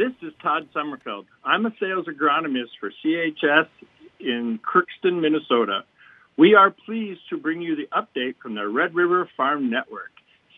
This is Todd Sommerfeld. I'm a sales agronomist for CHS in Crookston, Minnesota. We are pleased to bring you the update from the Red River Farm Network.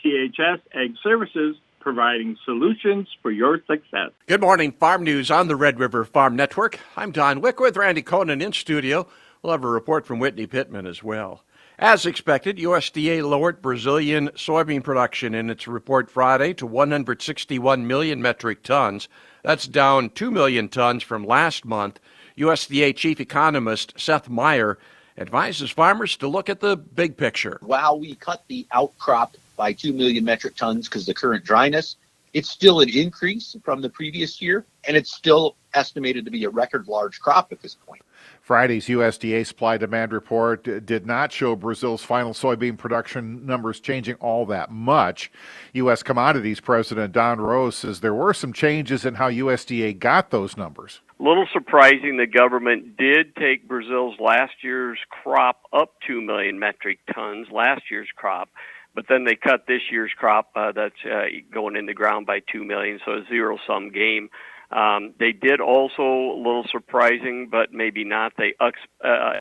CHS Ag Services providing solutions for your success. Good morning, Farm News on the Red River Farm Network. I'm Don Wick with Randy Koenen in studio. We'll have a report from Whitney Pittman as well. As expected, USDA lowered Brazilian soybean production in its report Friday to 161 million metric tons. That's down 2 million tons from last month. USDA chief economist Seth Meyer advises farmers to look at the big picture. While we cut the outcrop by 2 million metric tons because the current dryness, it's still an increase from the previous year, and it's still estimated to be a record large crop at this point. Friday's USDA supply demand report did not show Brazil's final soybean production numbers changing all that much. U.S. Commodities President Don Rose says there were some changes in how USDA got those numbers. A little surprising, the government did take Brazil's last year's crop up 2 million metric tons, last year's crop, but then they cut this year's crop uh, that's uh, going in the ground by 2 million, so a zero sum game. Um, they did also, a little surprising, but maybe not, they uh,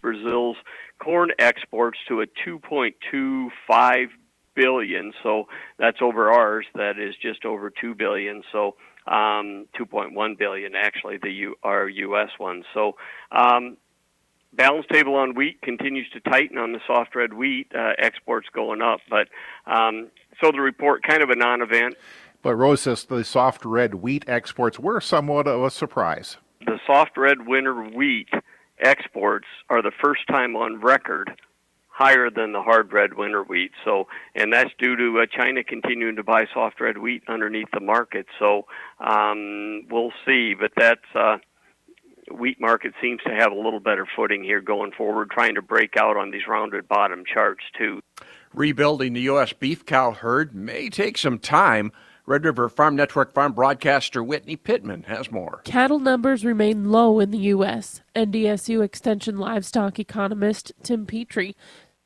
Brazil's corn exports to a 2.25 billion. So that's over ours. That is just over 2 billion. So um, 2.1 billion actually, the U, our U.S. one. So um, balance table on wheat continues to tighten on the soft red wheat uh, exports going up, but um, so the report kind of a non-event. But Rose says the soft red wheat exports were somewhat of a surprise. The soft red winter wheat exports are the first time on record higher than the hard red winter wheat. So, and that's due to uh, China continuing to buy soft red wheat underneath the market. So, um, we'll see. But that's uh, wheat market seems to have a little better footing here going forward, trying to break out on these rounded bottom charts too. Rebuilding the U.S. beef cow herd may take some time. Red River Farm Network farm broadcaster Whitney Pittman has more. Cattle numbers remain low in the U.S. NDSU Extension livestock economist Tim Petry.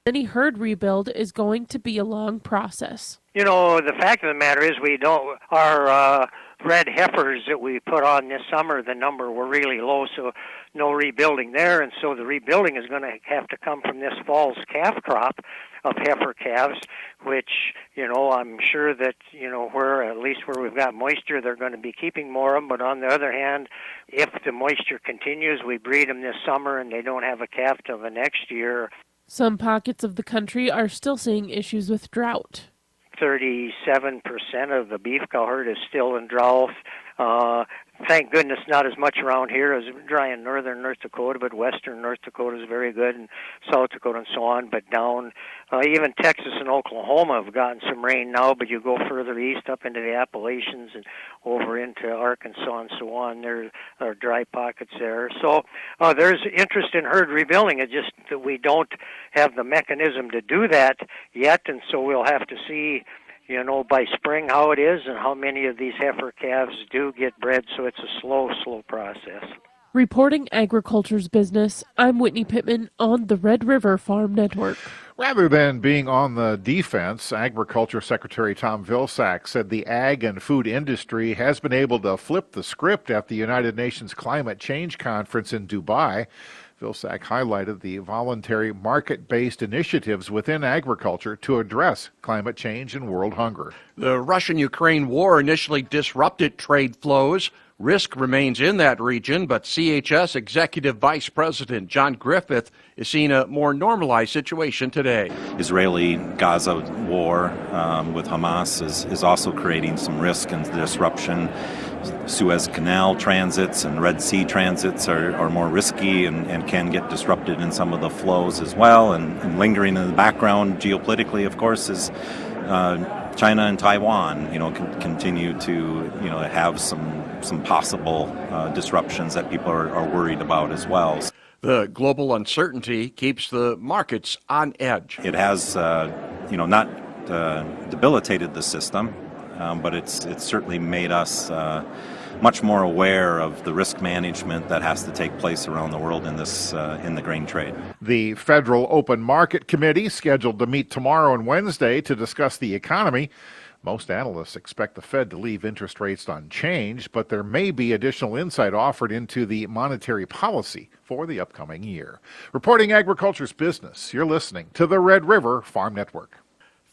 Any herd rebuild is going to be a long process. You know, the fact of the matter is, we don't. Our uh, red heifers that we put on this summer, the number were really low, so no rebuilding there, and so the rebuilding is going to have to come from this fall's calf crop of heifer calves, which you know I'm sure that you know where at least where we've got moisture, they're going to be keeping more of them. But on the other hand, if the moisture continues, we breed them this summer and they don't have a calf till the next year. Some pockets of the country are still seeing issues with drought. 37% of the beef cow herd is still in drought. Uh, thank goodness not as much around here as dry in northern North Dakota, but western North Dakota is very good, and South Dakota and so on. But down, uh, even Texas and Oklahoma have gotten some rain now. But you go further east up into the Appalachians and over into Arkansas and so on, there are dry pockets there. So uh, there's interest in herd rebuilding. It's just that we don't have the mechanism to do that yet, and so we'll have to see you know, by spring how it is and how many of these heifer calves do get bred, so it's a slow, slow process. Reporting agriculture's business, I'm Whitney Pittman on the Red River Farm Network. Rather than being on the defense, Agriculture Secretary Tom Vilsack said the ag and food industry has been able to flip the script at the United Nations Climate Change Conference in Dubai. Vilsack highlighted the voluntary market based initiatives within agriculture to address climate change and world hunger. The Russian Ukraine war initially disrupted trade flows. Risk remains in that region, but CHS Executive Vice President John Griffith is seeing a more normalized situation today. Israeli Gaza war um, with Hamas is, is also creating some risk and disruption. Suez Canal transits and Red Sea transits are, are more risky and, and can get disrupted in some of the flows as well. And, and lingering in the background geopolitically, of course, is uh, China and Taiwan. You know, can continue to you know have some some possible uh, disruptions that people are, are worried about as well. The global uncertainty keeps the markets on edge. It has, uh, you know, not uh, debilitated the system, um, but it's it's certainly made us uh, much more aware of the risk management that has to take place around the world in this uh, in the grain trade. The Federal Open Market Committee scheduled to meet tomorrow and Wednesday to discuss the economy. Most analysts expect the Fed to leave interest rates unchanged, but there may be additional insight offered into the monetary policy for the upcoming year. Reporting agriculture's business, you're listening to the Red River Farm Network.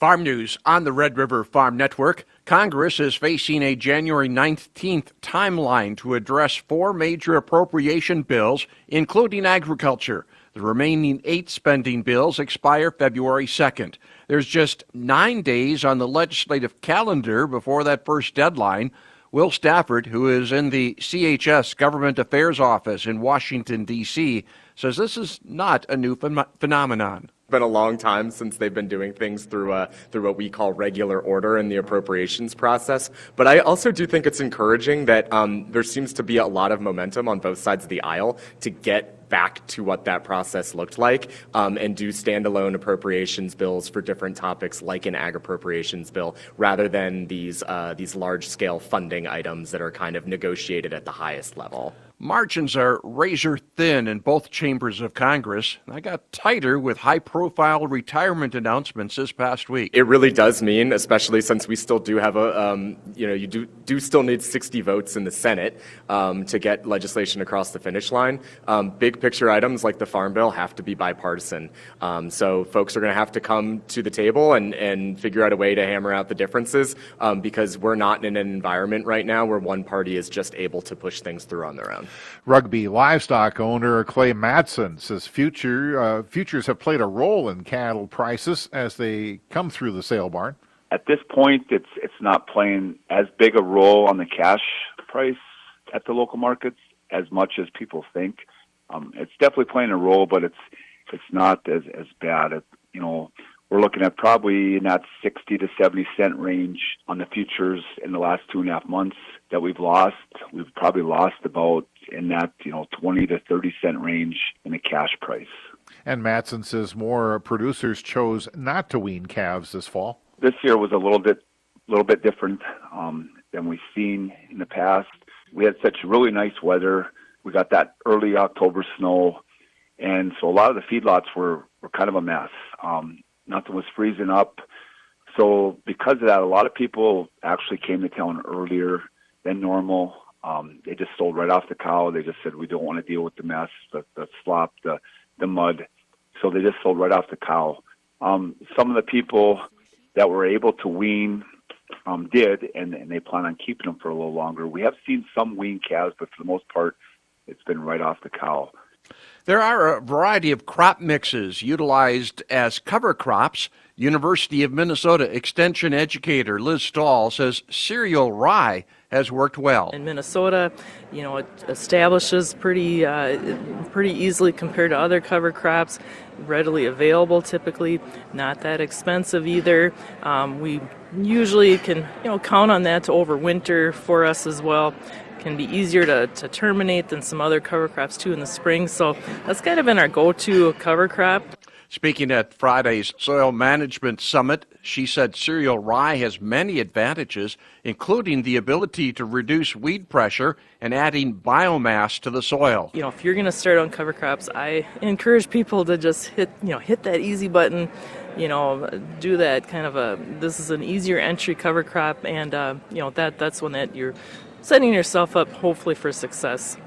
Farm news on the Red River Farm Network. Congress is facing a January 19th timeline to address four major appropriation bills, including agriculture. The remaining eight spending bills expire February 2nd. There's just nine days on the legislative calendar before that first deadline. Will Stafford, who is in the CHS Government Affairs Office in Washington, D.C., says this is not a new ph- phenomenon been a long time since they've been doing things through uh, through what we call regular order in the appropriations process. But I also do think it's encouraging that um, there seems to be a lot of momentum on both sides of the aisle to get back to what that process looked like um, and do standalone appropriations bills for different topics like an ag appropriations bill rather than these uh, these large scale funding items that are kind of negotiated at the highest level. Margins are razor thin in both chambers of Congress. I got tighter with high profile retirement announcements this past week. It really does mean, especially since we still do have a, um, you know, you do, do still need 60 votes in the Senate um, to get legislation across the finish line. Um, big picture items like the Farm Bill have to be bipartisan. Um, so folks are going to have to come to the table and, and figure out a way to hammer out the differences um, because we're not in an environment right now where one party is just able to push things through on their own. Rugby livestock owner Clay Matson says future uh, futures have played a role in cattle prices as they come through the sale barn. At this point, it's it's not playing as big a role on the cash price at the local markets as much as people think. Um, it's definitely playing a role, but it's it's not as as bad. It, you know, we're looking at probably in that 60 to 70 cent range on the futures in the last two and a half months that we've lost. We've probably lost about in that you know 20 to 30 cent range in the cash price. And Matson says more producers chose not to wean calves this fall. This year was a little bit, little bit different um, than we've seen in the past. We had such really nice weather. We got that early October snow, and so a lot of the feedlots were were kind of a mess. Um, nothing was freezing up. So because of that, a lot of people actually came to town earlier than normal. Um, they just sold right off the cow. They just said we don't want to deal with the mess, the, the slop, the the mud. So they just sold right off the cow. Um, some of the people that were able to wean um, did, and, and they plan on keeping them for a little longer. We have seen some wean calves, but for the most part, it's been right off the cow. There are a variety of crop mixes utilized as cover crops. University of Minnesota Extension educator Liz Stahl says cereal rye has worked well. In Minnesota, you know, it establishes pretty uh, pretty easily compared to other cover crops, readily available typically, not that expensive either. Um, we usually can you know count on that to overwinter for us as well can be easier to, to terminate than some other cover crops too in the spring. So that's kind of been our go-to cover crop. Speaking at Friday's Soil Management Summit, she said cereal rye has many advantages, including the ability to reduce weed pressure and adding biomass to the soil. You know, if you're going to start on cover crops, I encourage people to just hit, you know, hit that easy button, you know, do that kind of a this is an easier entry cover crop and uh, you know, that that's one that you're setting yourself up hopefully for success.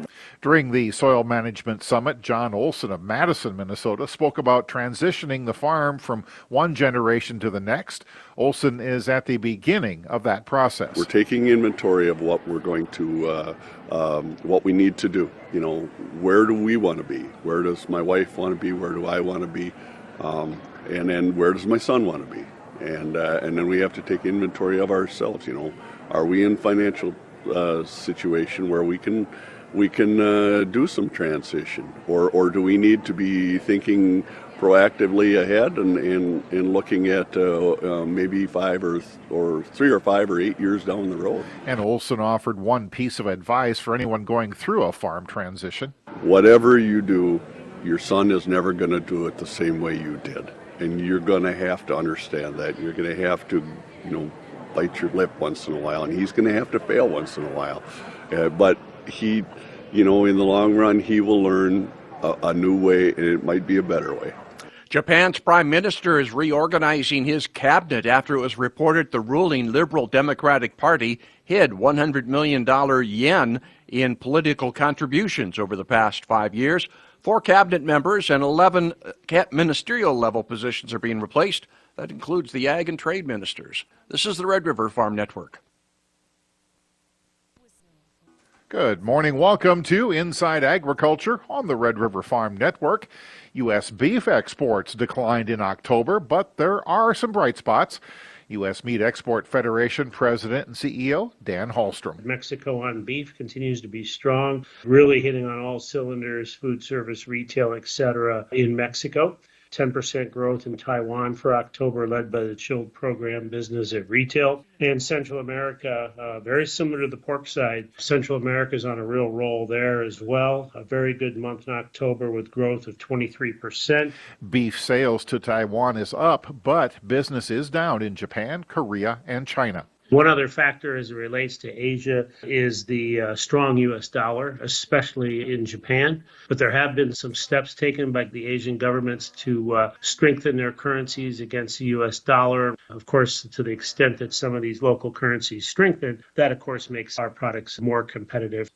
During the Soil Management Summit, John Olson of Madison, Minnesota, spoke about transitioning the farm from one generation to the next. Olson is at the beginning of that process. We're taking inventory of what we're going to, uh, um, what we need to do. You know, where do we want to be? Where does my wife want to be? Where do I want to be? Um, and then where does my son want to be? And uh, and then we have to take inventory of ourselves. You know, are we in financial uh, situation where we can we can uh, do some transition, or or do we need to be thinking proactively ahead and, and, and looking at uh, uh, maybe five or or three or five or eight years down the road. And Olson offered one piece of advice for anyone going through a farm transition. Whatever you do, your son is never going to do it the same way you did, and you're going to have to understand that. You're going to have to, you know, bite your lip once in a while, and he's going to have to fail once in a while. Uh, but he, you know, in the long run, he will learn a, a new way, and it might be a better way. Japan's prime minister is reorganizing his cabinet after it was reported the ruling Liberal Democratic Party hid $100 million yen in political contributions over the past five years. Four cabinet members and 11 ministerial level positions are being replaced. That includes the ag and trade ministers. This is the Red River Farm Network. Good morning. Welcome to Inside Agriculture on the Red River Farm Network. U.S. beef exports declined in October, but there are some bright spots. U.S. Meat Export Federation President and CEO Dan Halstrom. Mexico on beef continues to be strong, really hitting on all cylinders, food service, retail, etc. in Mexico. 10% growth in Taiwan for October, led by the chilled program business at retail. And Central America, uh, very similar to the pork side. Central America is on a real roll there as well. A very good month in October with growth of 23%. Beef sales to Taiwan is up, but business is down in Japan, Korea, and China. One other factor as it relates to Asia is the uh, strong U.S. dollar, especially in Japan. But there have been some steps taken by the Asian governments to uh, strengthen their currencies against the U.S. dollar. Of course, to the extent that some of these local currencies strengthen, that of course makes our products more competitive.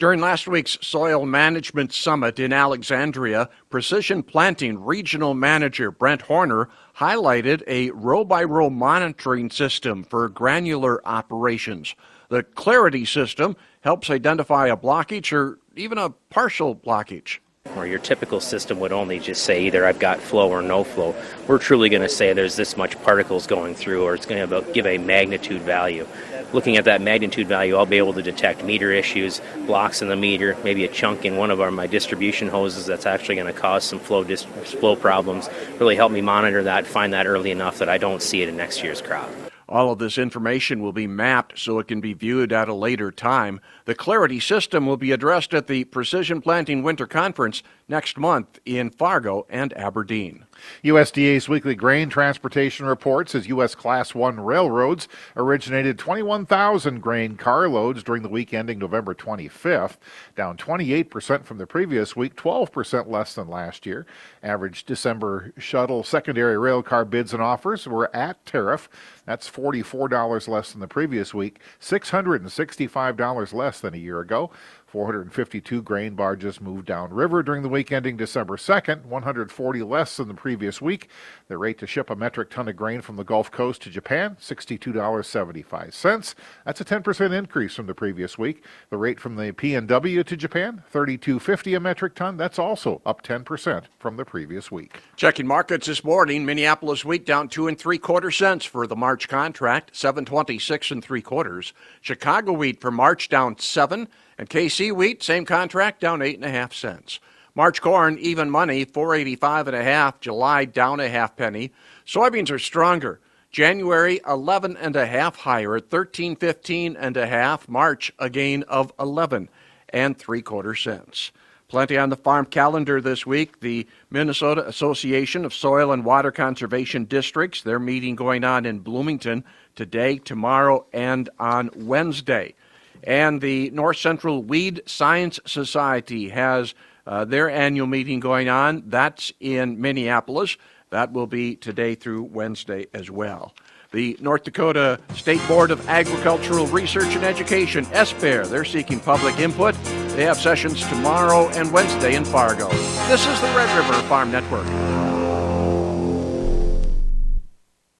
During last week's Soil Management Summit in Alexandria, Precision Planting Regional Manager Brent Horner highlighted a row by row monitoring system for granular operations. The Clarity system helps identify a blockage or even a partial blockage. Or your typical system would only just say either I've got flow or no flow. We're truly going to say there's this much particles going through, or it's going to give a magnitude value looking at that magnitude value, I'll be able to detect meter issues, blocks in the meter, maybe a chunk in one of our my distribution hoses that's actually going to cause some flow dis- flow problems. Really help me monitor that, find that early enough that I don't see it in next year's crop. All of this information will be mapped so it can be viewed at a later time. The Clarity system will be addressed at the Precision Planting Winter Conference next month in Fargo and Aberdeen. USDA's weekly grain transportation report says U.S. Class 1 railroads originated 21,000 grain carloads during the week ending November 25th, down 28% from the previous week, 12% less than last year. Average December shuttle secondary rail car bids and offers were at tariff. That's $44 less than the previous week, $665 less than a year ago. 452 grain barges moved downriver during the week ending December 2nd, 140 less than the previous week. The rate to ship a metric ton of grain from the Gulf Coast to Japan, $62.75. That's a 10% increase from the previous week. The rate from the PNW to Japan, 32.50 a metric ton. That's also up 10% from the previous week. Checking markets this morning, Minneapolis wheat down two and three quarter cents for the March contract, 726 and three quarters. Chicago wheat for March down seven. And KC wheat, same contract, down eight and a half cents. March corn, even money, 485 and a half. July, down a half penny. Soybeans are stronger. January, 11 and a half higher at 1315 and a half. March, a gain of 11 and three quarter cents. Plenty on the farm calendar this week. The Minnesota Association of Soil and Water Conservation Districts, their meeting going on in Bloomington today, tomorrow, and on Wednesday. And the North Central Weed Science Society has uh, their annual meeting going on. That's in Minneapolis. That will be today through Wednesday as well. The North Dakota State Board of Agricultural Research and Education, SBARE, they're seeking public input. They have sessions tomorrow and Wednesday in Fargo. This is the Red River Farm Network.